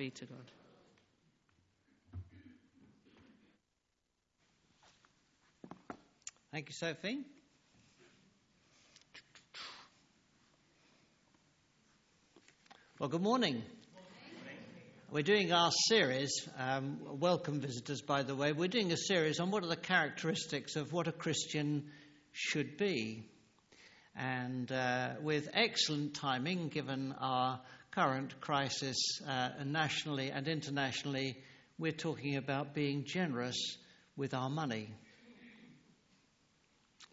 be to God. Thank you, Sophie. Well, good morning. We're doing our series, um, welcome visitors, by the way. We're doing a series on what are the characteristics of what a Christian should be. And uh, with excellent timing, given our current crisis uh, nationally and internationally, we're talking about being generous with our money.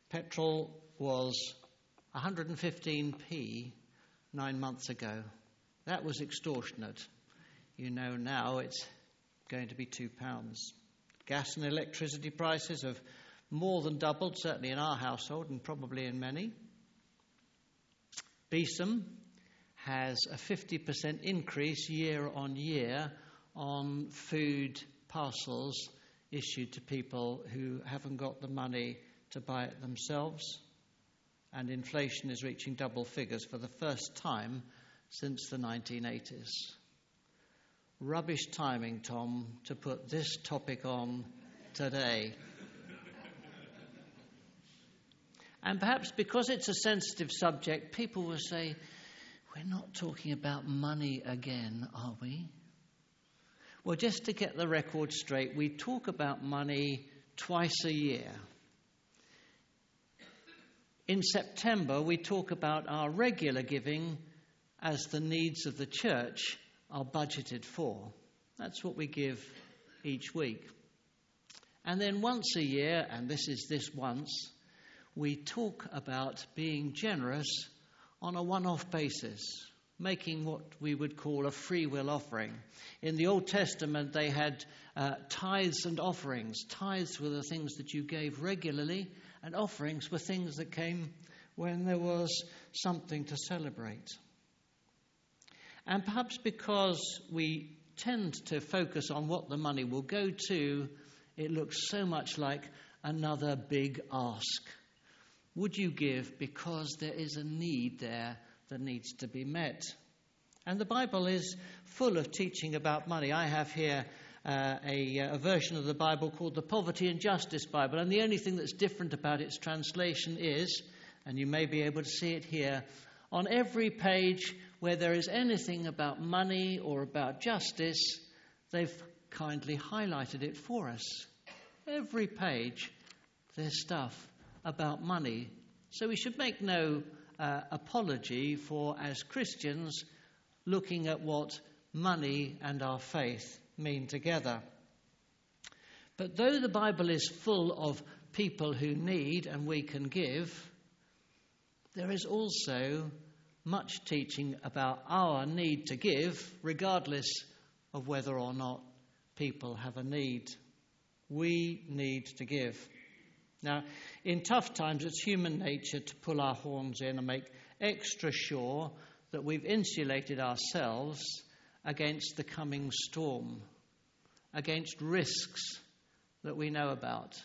Petrol was 115p nine months ago. That was extortionate. You know now it's going to be two pounds. Gas and electricity prices have more than doubled, certainly in our household and probably in many. Beeson has a 50% increase year on year on food parcels issued to people who haven't got the money to buy it themselves. And inflation is reaching double figures for the first time since the 1980s. Rubbish timing, Tom, to put this topic on today. and perhaps because it's a sensitive subject, people will say, We're not talking about money again, are we? Well, just to get the record straight, we talk about money twice a year. In September, we talk about our regular giving as the needs of the church are budgeted for. That's what we give each week. And then once a year, and this is this once, we talk about being generous on a one off basis, making what we would call a free will offering. In the Old Testament, they had uh, tithes and offerings. Tithes were the things that you gave regularly, and offerings were things that came when there was something to celebrate. And perhaps because we tend to focus on what the money will go to, it looks so much like another big ask. Would you give because there is a need there that needs to be met? And the Bible is full of teaching about money. I have here uh, a, a, version of the Bible called the Poverty and Justice Bible. And the only thing that's different about its translation is, and you may be able to see it here, on every page where there is anything about money or about justice, they've kindly highlighted it for us. Every page, there's stuff about money. So we should make no uh, apology for, as Christians, looking at what money and our faith mean together. But though the Bible is full of people who need and we can give, there is also much teaching about our need to give, regardless of whether or not people have a need. We need to give. Now, in tough times, it's human nature to pull our horns in and make extra sure that we've insulated ourselves against the coming storm, against risks that we know about.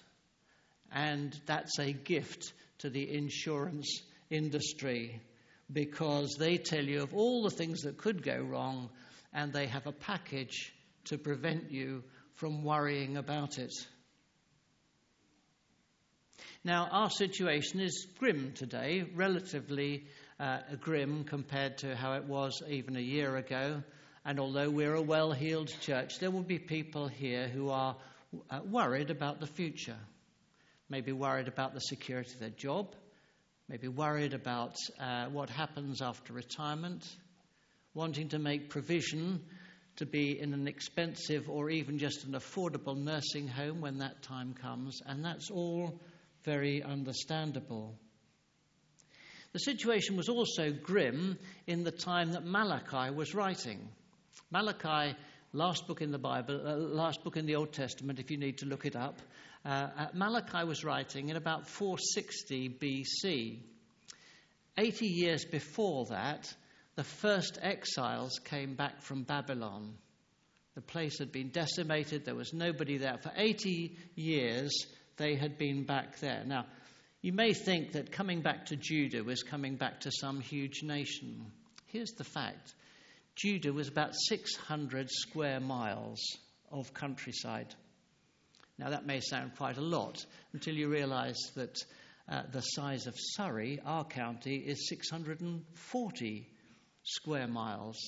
And that's a gift to the insurance industry because they tell you of all the things that could go wrong and they have a package to prevent you from worrying about it. Now, our situation is grim today, relatively uh, grim compared to how it was even a year ago. And although we're a well heeled church, there will be people here who are uh, worried about the future. Maybe worried about the security of their job, maybe worried about uh, what happens after retirement, wanting to make provision to be in an expensive or even just an affordable nursing home when that time comes, and that's all very understandable. The situation was also grim in the time that Malachi was writing. Malachi, last book in the Bible, uh, last book in the Old Testament, if you need to look it up, uh, Malachi was writing in about 460 BC. 80 years before that, the first exiles came back from Babylon. The place had been decimated, there was nobody there. For 80 years, they had been back there. Now, you may think that coming back to Judah was coming back to some huge nation. Here's the fact Judah was about 600 square miles of countryside. Now, that may sound quite a lot until you realize that uh, the size of Surrey, our county, is 640 square miles.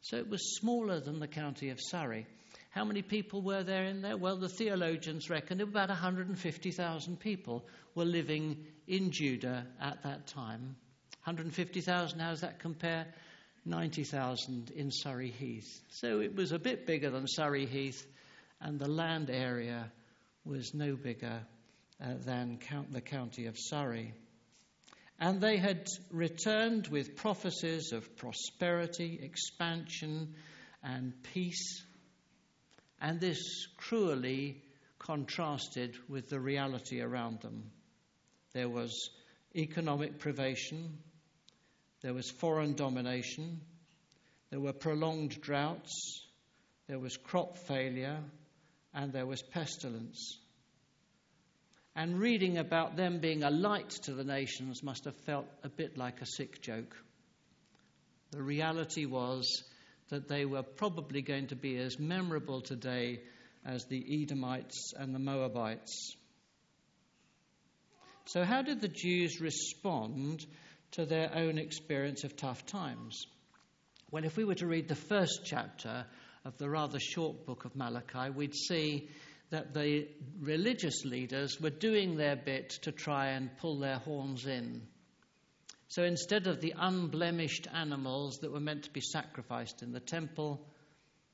So it was smaller than the county of Surrey. How many people were there in there? Well, the theologians reckon about 150,000 people were living in Judah at that time. 150,000, how does that compare? 90,000 in Surrey Heath. So it was a bit bigger than Surrey Heath, and the land area was no bigger uh, than count, the county of Surrey. And they had returned with prophecies of prosperity, expansion, and peace. And this cruelly contrasted with the reality around them. There was economic privation, there was foreign domination, there were prolonged droughts, there was crop failure, and there was pestilence. And reading about them being a light to the nations must have felt a bit like a sick joke. The reality was that they were probably going to be as memorable today as the Edomites and the Moabites. So, how did the Jews respond to their own experience of tough times? Well, if we were to read the first chapter of the rather short book of Malachi, we'd see that the religious leaders were doing their bit to try and pull their horns in. So instead of the unblemished animals that were meant to be sacrificed in the temple,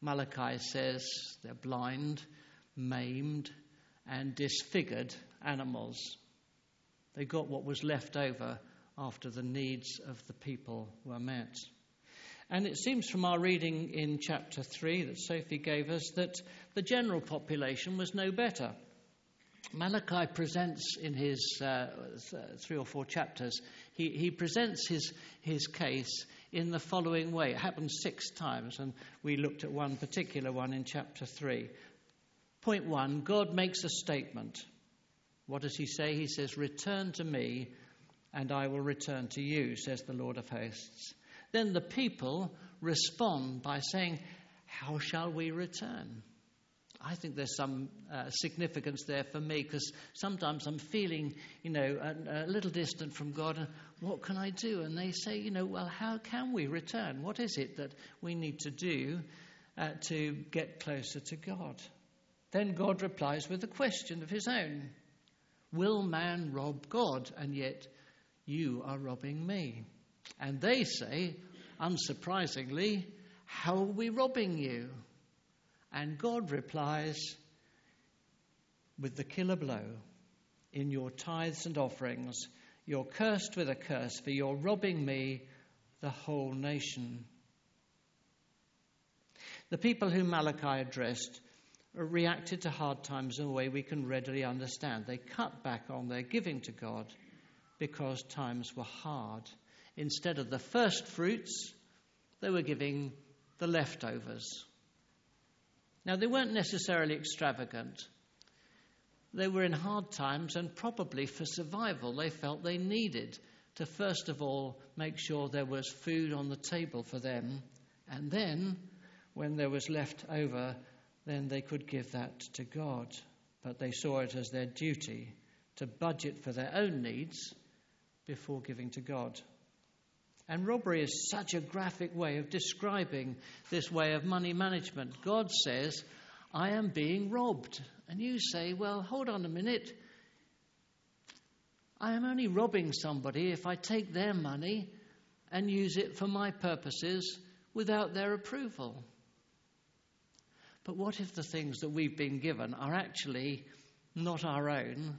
Malachi says they're blind, maimed, and disfigured animals. They got what was left over after the needs of the people were met. And it seems from our reading in chapter 3 that Sophie gave us that the general population was no better. Malachi presents in his uh, three or four chapters, he, he presents his, his case in the following way. It happens six times, and we looked at one particular one in chapter 3. Point one God makes a statement. What does he say? He says, Return to me, and I will return to you, says the Lord of hosts. Then the people respond by saying, How shall we return? I think there's some uh, significance there for me because sometimes I'm feeling, you know, a, a, little distant from God. And what can I do? And they say, you know, well, how can we return? What is it that we need to do uh, to get closer to God? Then God replies with a question of his own Will man rob God? And yet you are robbing me. And they say, unsurprisingly, How are we robbing you? And God replies with the killer blow In your tithes and offerings, you're cursed with a curse, for you're robbing me, the whole nation. The people whom Malachi addressed reacted to hard times in a way we can readily understand. They cut back on their giving to God because times were hard. Instead of the first fruits, they were giving the leftovers. Now, they weren't necessarily extravagant. They were in hard times, and probably for survival, they felt they needed to first of all make sure there was food on the table for them, and then, when there was left over, then they could give that to God. But they saw it as their duty to budget for their own needs before giving to God. And robbery is such a graphic way of describing this way of money management. God says, I am being robbed. And you say, well, hold on a minute. I am only robbing somebody if I take their money and use it for my purposes without their approval. But what if the things that we've been given are actually not our own,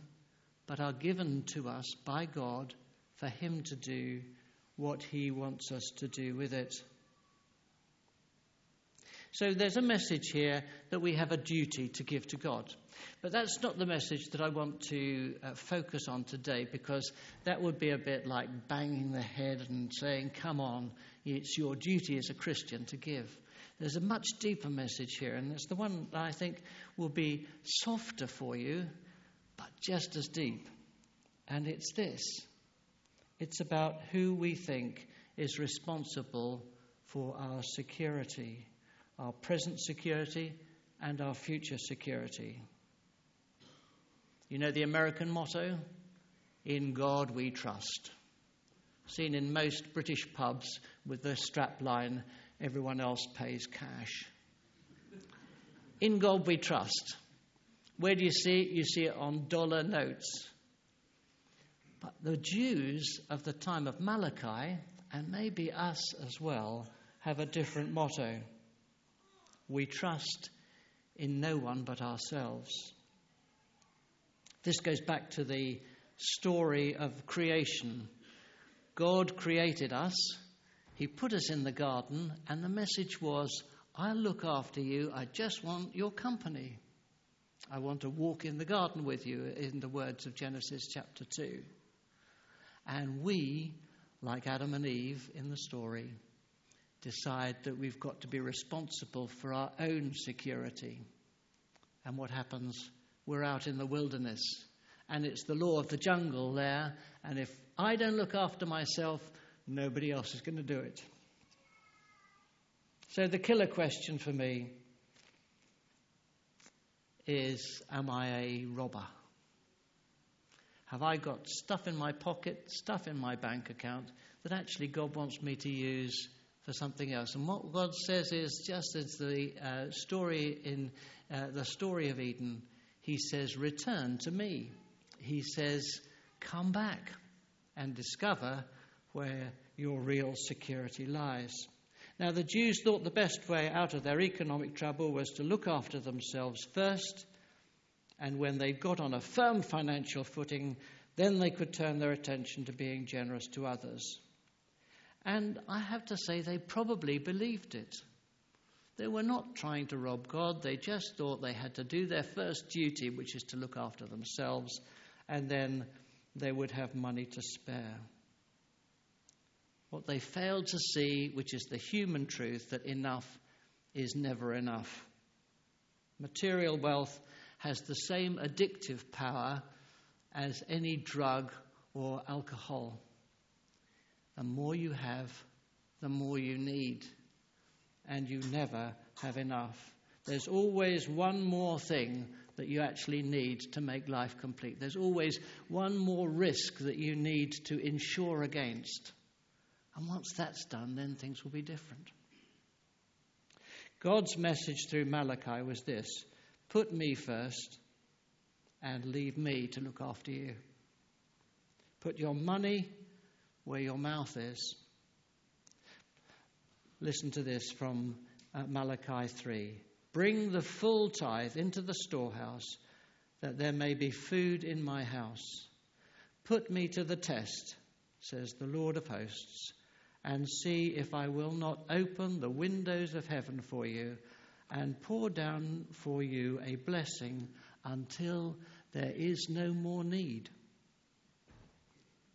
but are given to us by God for Him to do what He wants us to do with it. So there's a message here that we have a duty to give to God. But that's not the message that I want to uh, focus on today because that would be a bit like banging the head and saying, Come on, it's your duty as a Christian to give. There's a much deeper message here, and it's the one that I think will be softer for you, but just as deep. And it's this it's about who we think is responsible for our security, our present security and our future security. You know the American motto? In God we trust. Seen in most British pubs with the strap line, everyone else pays cash. In God we trust. Where do you see it? You see it on dollar notes. But the Jews of the time of Malachi, and maybe us as well, have a different motto. We trust in no one but ourselves. This goes back to the story of creation. God created us, He put us in the garden, and the message was, I'll look after you, I just want your company. I want to walk in the garden with you, in the words of Genesis chapter 2. And we, like Adam and Eve in the story, decide that we've got to be responsible for our own security. And what happens? We're out in the wilderness, and it's the law of the jungle there. And if I don't look after myself, nobody else is going to do it. So, the killer question for me is Am I a robber? Have I got stuff in my pocket, stuff in my bank account that actually God wants me to use for something else? And what God says is just as the uh, story in uh, the story of Eden, He says, Return to me. He says, Come back and discover where your real security lies. Now, the Jews thought the best way out of their economic trouble was to look after themselves first and when they got on a firm financial footing, then they could turn their attention to being generous to others. And I have to say, they probably believed it. They were not trying to rob God, they just thought they had to do their first duty, which is to look after themselves, and then they would have money to spare. What they failed to see, which is the human truth, that enough is never enough. Material wealth has the same addictive power as any drug or alcohol. The more you have, the more you need, and you never have enough. There's always one more thing that you actually need to make life complete. There's always one more risk that you need to insure against. And once that's done, then things will be different. God's message through Malachi was this Put me first and leave me to look after you. Put your money where your mouth is. Listen to this from uh, Malachi 3. Bring the full tithe into the storehouse, that there may be food in my house. Put me to the test, says the Lord of hosts, and see if I will not open the windows of heaven for you and pour down for you a blessing until there is no more need.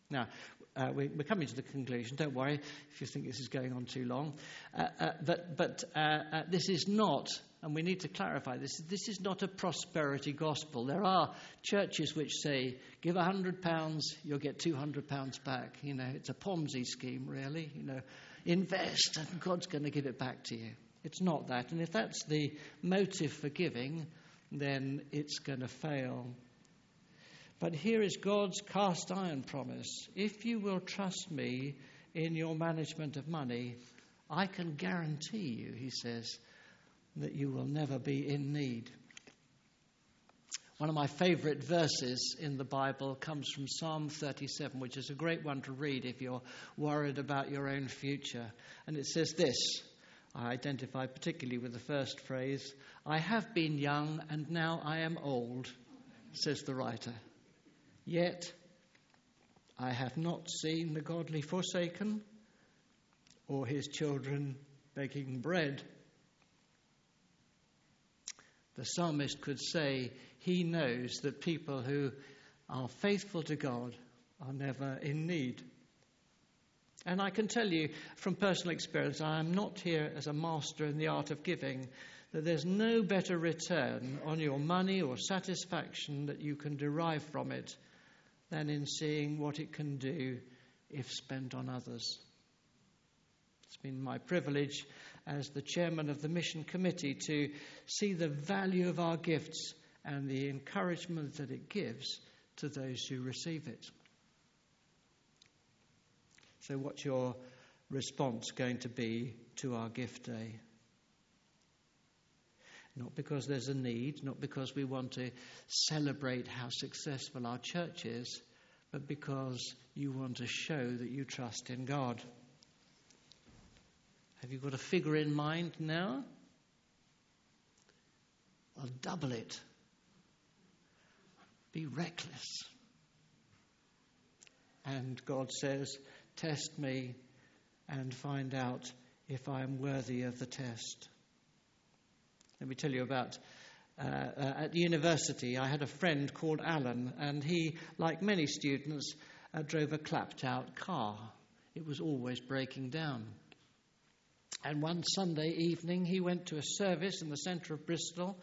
Now, uh, we, are coming to the conclusion. Don't worry if you think this is going on too long. Uh, uh, but but uh, uh, this is not, and we need to clarify this, this is not a prosperity gospel. There are churches which say, give £100, you'll get £200 back. You know, it's a Ponzi scheme, really. You know, invest and God's going to give it back to you. It's not that. And if that's the motive for giving, then it's going to fail. But here is God's cast iron promise. If you will trust me in your management of money, I can guarantee you, he says, that you will never be in need. One of my favorite verses in the Bible comes from Psalm 37, which is a great one to read if you're worried about your own future. And it says this I identify particularly with the first phrase I have been young and now I am old, says the writer. Yet I have not seen the godly forsaken or his children begging bread. The psalmist could say he knows that people who are faithful to God are never in need. And I can tell you from personal experience, I am not here as a master in the art of giving, that there's no better return on your money or satisfaction that you can derive from it than in seeing what it can do if spent on others. It's been my privilege as the chairman of the mission committee to see the value of our gifts and the encouragement that it gives to those who receive it. So, what's your response going to be to our gift day? Not because there's a need, not because we want to celebrate how successful our church is, but because you want to show that you trust in God. Have you got a figure in mind now? I'll double it. Be reckless. And God says, Test me and find out if I am worthy of the test. Let me tell you about uh, uh, at university. I had a friend called Alan, and he, like many students, uh, drove a clapped out car. It was always breaking down. And one Sunday evening, he went to a service in the centre of Bristol,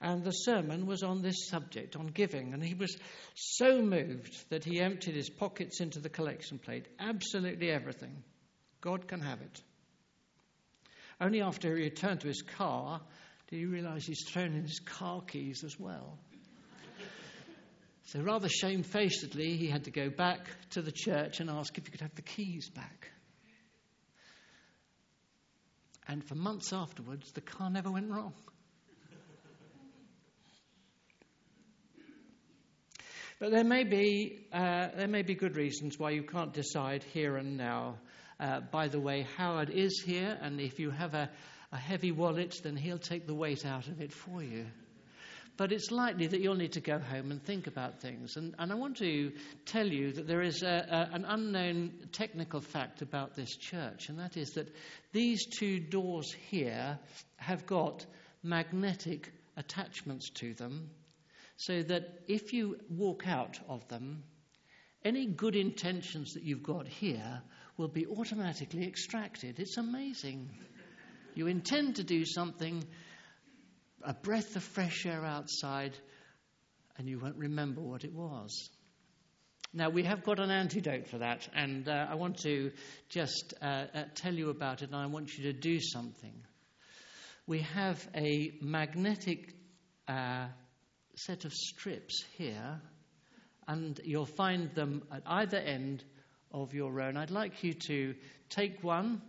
and the sermon was on this subject, on giving. And he was so moved that he emptied his pockets into the collection plate. Absolutely everything. God can have it. Only after he returned to his car did he realize he's thrown in his car keys as well. So, rather shamefacedly, he had to go back to the church and ask if he could have the keys back. And for months afterwards, the car never went wrong. But there may be, uh, there may be good reasons why you can't decide here and now. Uh, by the way, Howard is here, and if you have a, a heavy wallet, then he'll take the weight out of it for you. But it's likely that you'll need to go home and think about things. And, and I want to tell you that there is a, a, an unknown technical fact about this church, and that is that these two doors here have got magnetic attachments to them, so that if you walk out of them, any good intentions that you've got here will be automatically extracted. It's amazing. You intend to do something, a breath of fresh air outside, and you won't remember what it was. Now, we have got an antidote for that, and uh, I want to just uh, uh, tell you about it, and I want you to do something. We have a magnetic uh, set of strips here, and you'll find them at either end of your row. And I'd like you to take one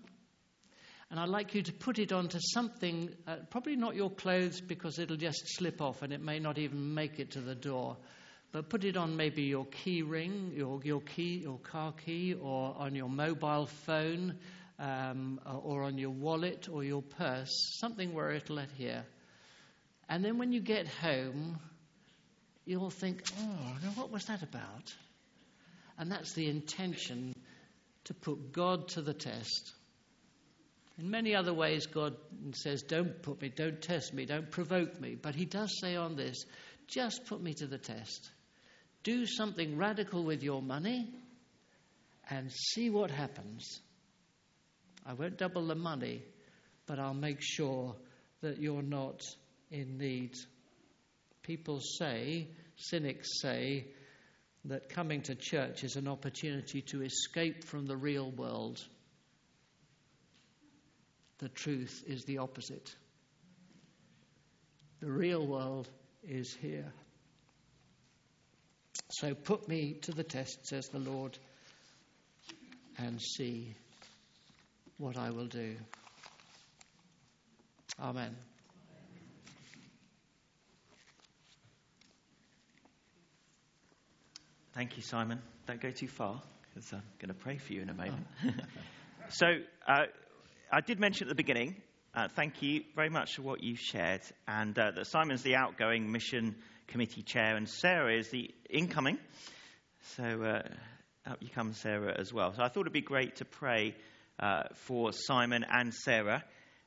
and I'd like you to put it onto something, uh, probably not your clothes because it'll just slip off and it may not even make it to the door. But put it on maybe your key ring, your, your key, your car key, or on your mobile phone, um, or on your wallet or your purse, something where it'll adhere. And then when you get home, you'll think, oh, now what was that about? And that's the intention to put God to the test. In many other ways, God says, Don't put me, don't test me, don't provoke me. But He does say on this, just put me to the test. Do something radical with your money and see what happens. I won't double the money, but I'll make sure that you're not in need. People say, cynics say, that coming to church is an opportunity to escape from the real world the truth is the opposite. The real world is here. So put me to the test, says the Lord, and see what I will do. Amen. Thank you, Simon. Don't go too far, because I'm going to pray for you in a moment. Oh. so, uh, I did mention at the beginning, uh, thank you very much for what you've shared, and uh, that Simon's the outgoing mission committee chair, and Sarah is the incoming. So uh, up you come, Sarah, as well. So I thought it'd be great to pray uh, for Simon and Sarah.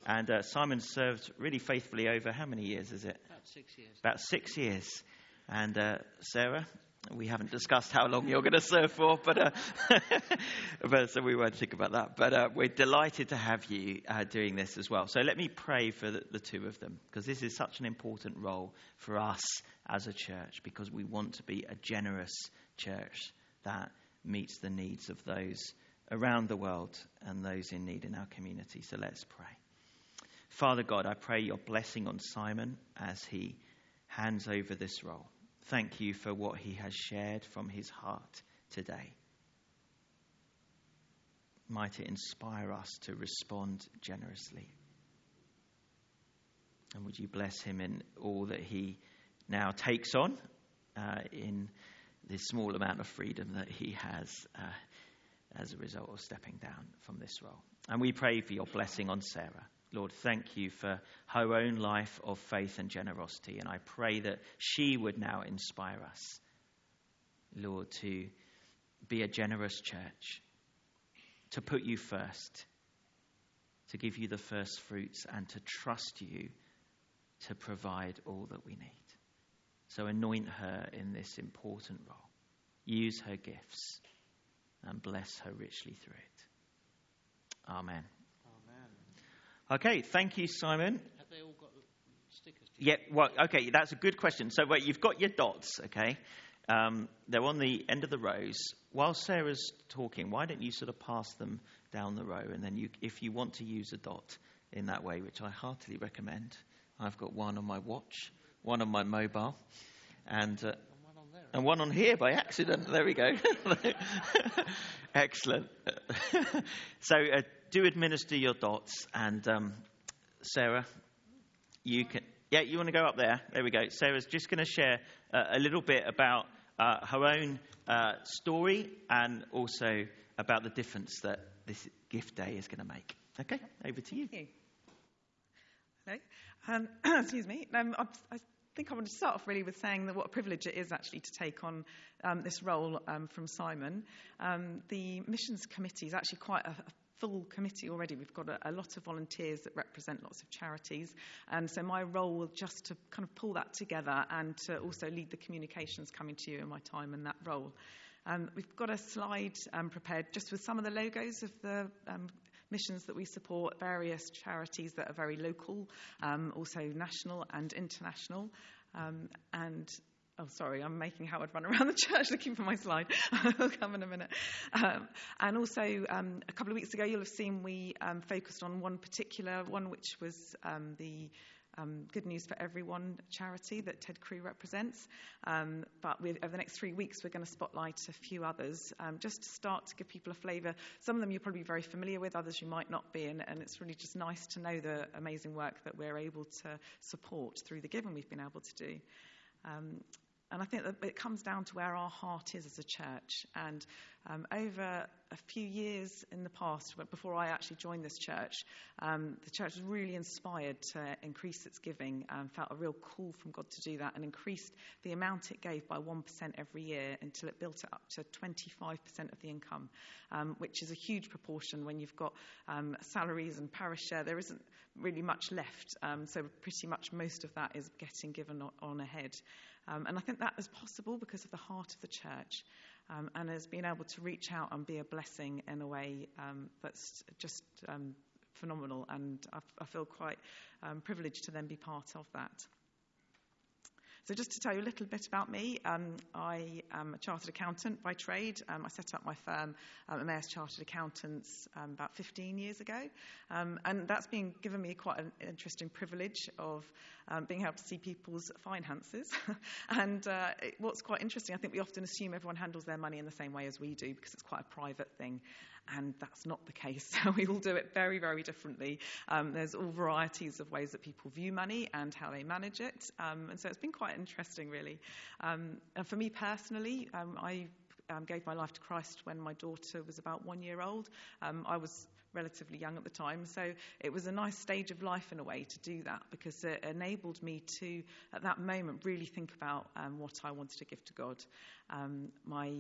And uh, Simon served really faithfully over how many years is it? About six years. About six years. And uh, Sarah, we haven't discussed how long you're going to serve for, but, uh, but so we won't think about that. But uh, we're delighted to have you uh, doing this as well. So let me pray for the, the two of them, because this is such an important role for us as a church, because we want to be a generous church that meets the needs of those around the world and those in need in our community. So let's pray. Father God, I pray your blessing on Simon as he hands over this role. Thank you for what he has shared from his heart today. Might it inspire us to respond generously. And would you bless him in all that he now takes on uh, in this small amount of freedom that he has uh, as a result of stepping down from this role. And we pray for your blessing on Sarah. Lord, thank you for her own life of faith and generosity. And I pray that she would now inspire us, Lord, to be a generous church, to put you first, to give you the first fruits, and to trust you to provide all that we need. So anoint her in this important role. Use her gifts and bless her richly through it. Amen. Okay, thank you, Simon. Have they all got stickers? Yeah, well, okay, that's a good question. So, wait, you've got your dots, okay? Um, they're on the end of the rows. While Sarah's talking, why don't you sort of pass them down the row? And then, you, if you want to use a dot in that way, which I heartily recommend, I've got one on my watch, one on my mobile, and uh, and one on here by accident. There we go. Excellent. so uh, do administer your dots, and um, Sarah, you can. Yeah, you want to go up there? There we go. Sarah's just going to share uh, a little bit about uh, her own uh, story and also about the difference that this gift day is going to make. Okay, over to you. you. Hello. Um, excuse me. Um, I, I think I want to start off really with saying that what a privilege it is actually to take on um, this role um, from Simon. Um, the missions committee is actually quite a, a full committee already. We've got a, a, lot of volunteers that represent lots of charities. And so my role will just to kind of pull that together and to also lead the communications coming to you in my time in that role. Um, we've got a slide um, prepared just with some of the logos of the um, missions that we support, various charities that are very local, um, also national and international. Um, and Oh, sorry, I'm making Howard run around the church looking for my slide. I'll come in a minute. Um, and also, um, a couple of weeks ago, you'll have seen we um, focused on one particular one, which was um, the um, Good News for Everyone charity that Ted Crew represents. Um, but over the next three weeks, we're going to spotlight a few others just to start to give people a flavour. Some of them you're probably very familiar with, others you might not be. And, and it's really just nice to know the amazing work that we're able to support through the giving we've been able to do. Um, and I think that it comes down to where our heart is as a church. And um, over a few years in the past, before I actually joined this church, um, the church was really inspired to increase its giving and felt a real call from God to do that and increased the amount it gave by 1% every year until it built it up to 25% of the income, um, which is a huge proportion when you've got um, salaries and parish share. There isn't really much left. Um, so pretty much most of that is getting given on ahead. Um, and I think that is possible because of the heart of the church um, and has been able to reach out and be a blessing in a way um, that's just um, phenomenal. And I, I, feel quite um, privileged to then be part of that. So, just to tell you a little bit about me, um, I am a chartered accountant by trade. Um, I set up my firm, um, Emmaus Chartered Accountants, um, about 15 years ago. Um, and that's been given me quite an interesting privilege of um, being able to see people's finances. and uh, what's quite interesting, I think we often assume everyone handles their money in the same way as we do because it's quite a private thing and that's not the case. So we all do it very, very differently. Um, there's all varieties of ways that people view money and how they manage it, um, and so it's been quite interesting, really. Um, and for me personally, um, I um, gave my life to Christ when my daughter was about one year old. Um, I was relatively young at the time, so it was a nice stage of life in a way to do that because it enabled me to, at that moment, really think about what I wanted to give to God. my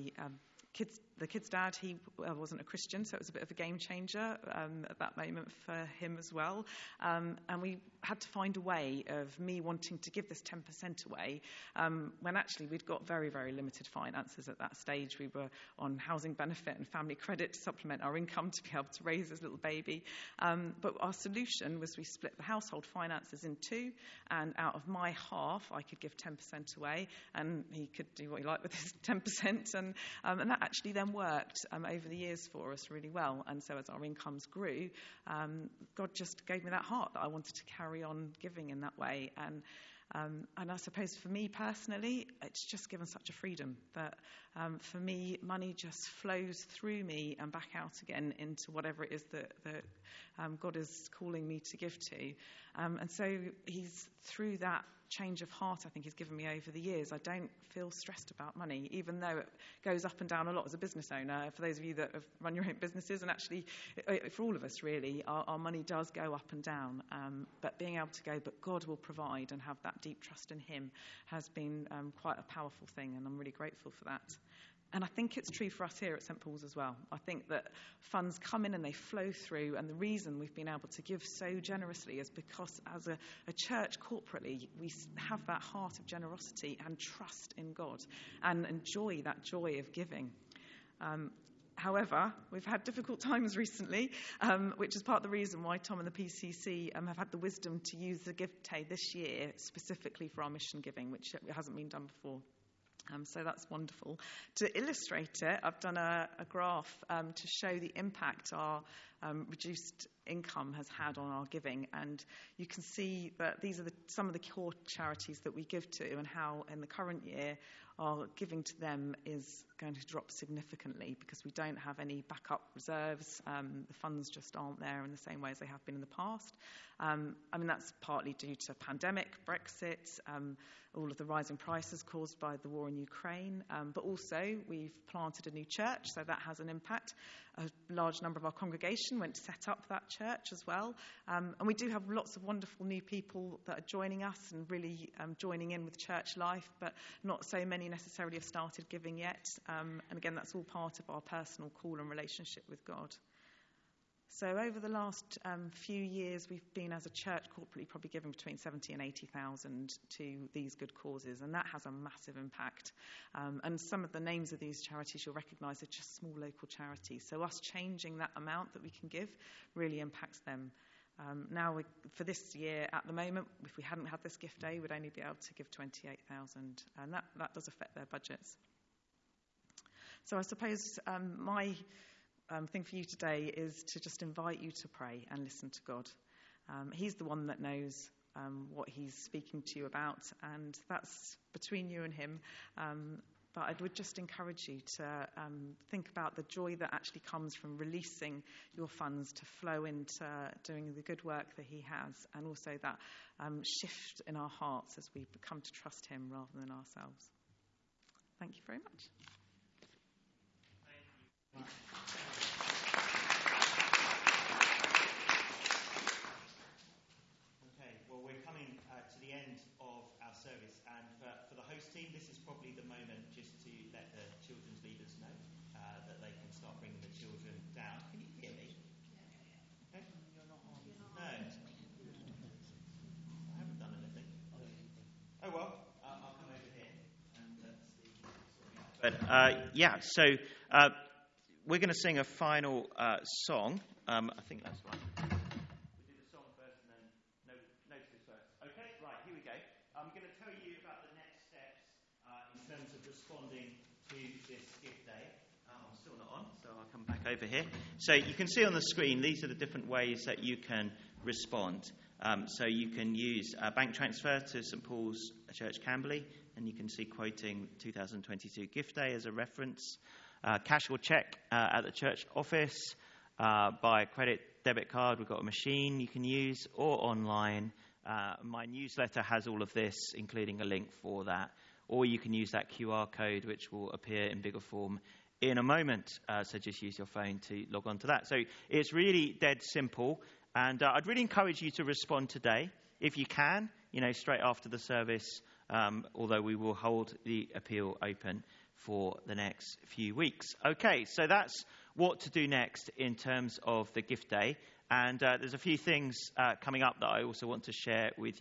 kids, the kid's dad, he uh, wasn't a Christian, so it was a bit of a game changer um, at that moment for him as well. Um, and we had to find a way of me wanting to give this 10% away um, when actually we'd got very, very limited finances at that stage. We were on housing benefit and family credit to supplement our income to be able to raise this little baby. Um, but our solution was we split the household finances in two, and out of my half, I could give 10% away, and he could do what he liked with his 10%. And, um, and that actually then worked um, over the years for us really well. And so as our incomes grew, um, God just gave me that heart that I wanted to carry on giving in that way. And um, and I suppose for me personally, it's just given such a freedom that um, for me, money just flows through me and back out again into whatever it is that, that um, God is calling me to give to. Um, and so He's through that change of heart I think he's given me over the years. I don't feel stressed about money, even though it goes up and down a lot as a business owner. For those of you that have run your own businesses, and actually for all of us really, our, our money does go up and down. Um, but being able to go, but God will provide and have that deep trust in him has been um, quite a powerful thing, and I'm really grateful for that. And I think it's true for us here at St Paul's as well. I think that funds come in and they flow through, and the reason we've been able to give so generously is because, as a, a church corporately, we have that heart of generosity and trust in God and enjoy that joy of giving. Um, However, we've had difficult times recently, um, which is part of the reason why Tom and the PCC um, have had the wisdom to use the gift day this year specifically for our mission giving, which hasn't been done before. Um, so that's wonderful. To illustrate it, I've done a, a graph um, to show the impact our um, reduced income has had on our giving. And you can see that these are the, some of the core charities that we give to, and how in the current year our giving to them is going to drop significantly because we don't have any backup reserves. Um, the funds just aren't there in the same way as they have been in the past. Um, I mean, that's partly due to pandemic, Brexit, um, all of the rising prices caused by the war in Ukraine, um, but also we've planted a new church, so that has an impact. A large number of our congregation went to set up that church as well. Um, and we do have lots of wonderful new people that are joining us and really um, joining in with church life, but not so many necessarily have started giving yet. Um, and again, that's all part of our personal call and relationship with God. So over the last um, few years, we've been as a church corporately probably giving between 70 and 80,000 to these good causes, and that has a massive impact. Um, and some of the names of these charities you'll recognise are just small local charities. So us changing that amount that we can give really impacts them. Um, now, we, for this year, at the moment, if we hadn't had this gift day, we'd only be able to give 28,000, and that, that does affect their budgets. So I suppose um, my um, thing for you today is to just invite you to pray and listen to God. Um, he's the one that knows um, what He's speaking to you about, and that's between you and Him. Um, but I would just encourage you to um, think about the joy that actually comes from releasing your funds to flow into doing the good work that He has, and also that um, shift in our hearts as we come to trust Him rather than ourselves. Thank you very much. Team, this is probably the moment just to let the children's leaders know uh, that they can start bringing the children down. Can you hear me? Okay. No. I haven't done anything. Oh well, uh, I'll come over here and uh, see. But uh, yeah, so uh, we're going to sing a final uh, song. Um, I think that's right. Over here. So you can see on the screen, these are the different ways that you can respond. Um, so you can use a bank transfer to St Paul's Church Camberley, and you can see quoting 2022 gift day as a reference. Uh, cash or check uh, at the church office. Uh, by credit debit card, we've got a machine you can use, or online. Uh, my newsletter has all of this, including a link for that. Or you can use that QR code, which will appear in bigger form in a moment. Uh, so just use your phone to log on to that. So it's really dead simple. And uh, I'd really encourage you to respond today, if you can, you know, straight after the service, um, although we will hold the appeal open for the next few weeks. Okay, so that's what to do next in terms of the gift day. And uh, there's a few things uh, coming up that I also want to share with you.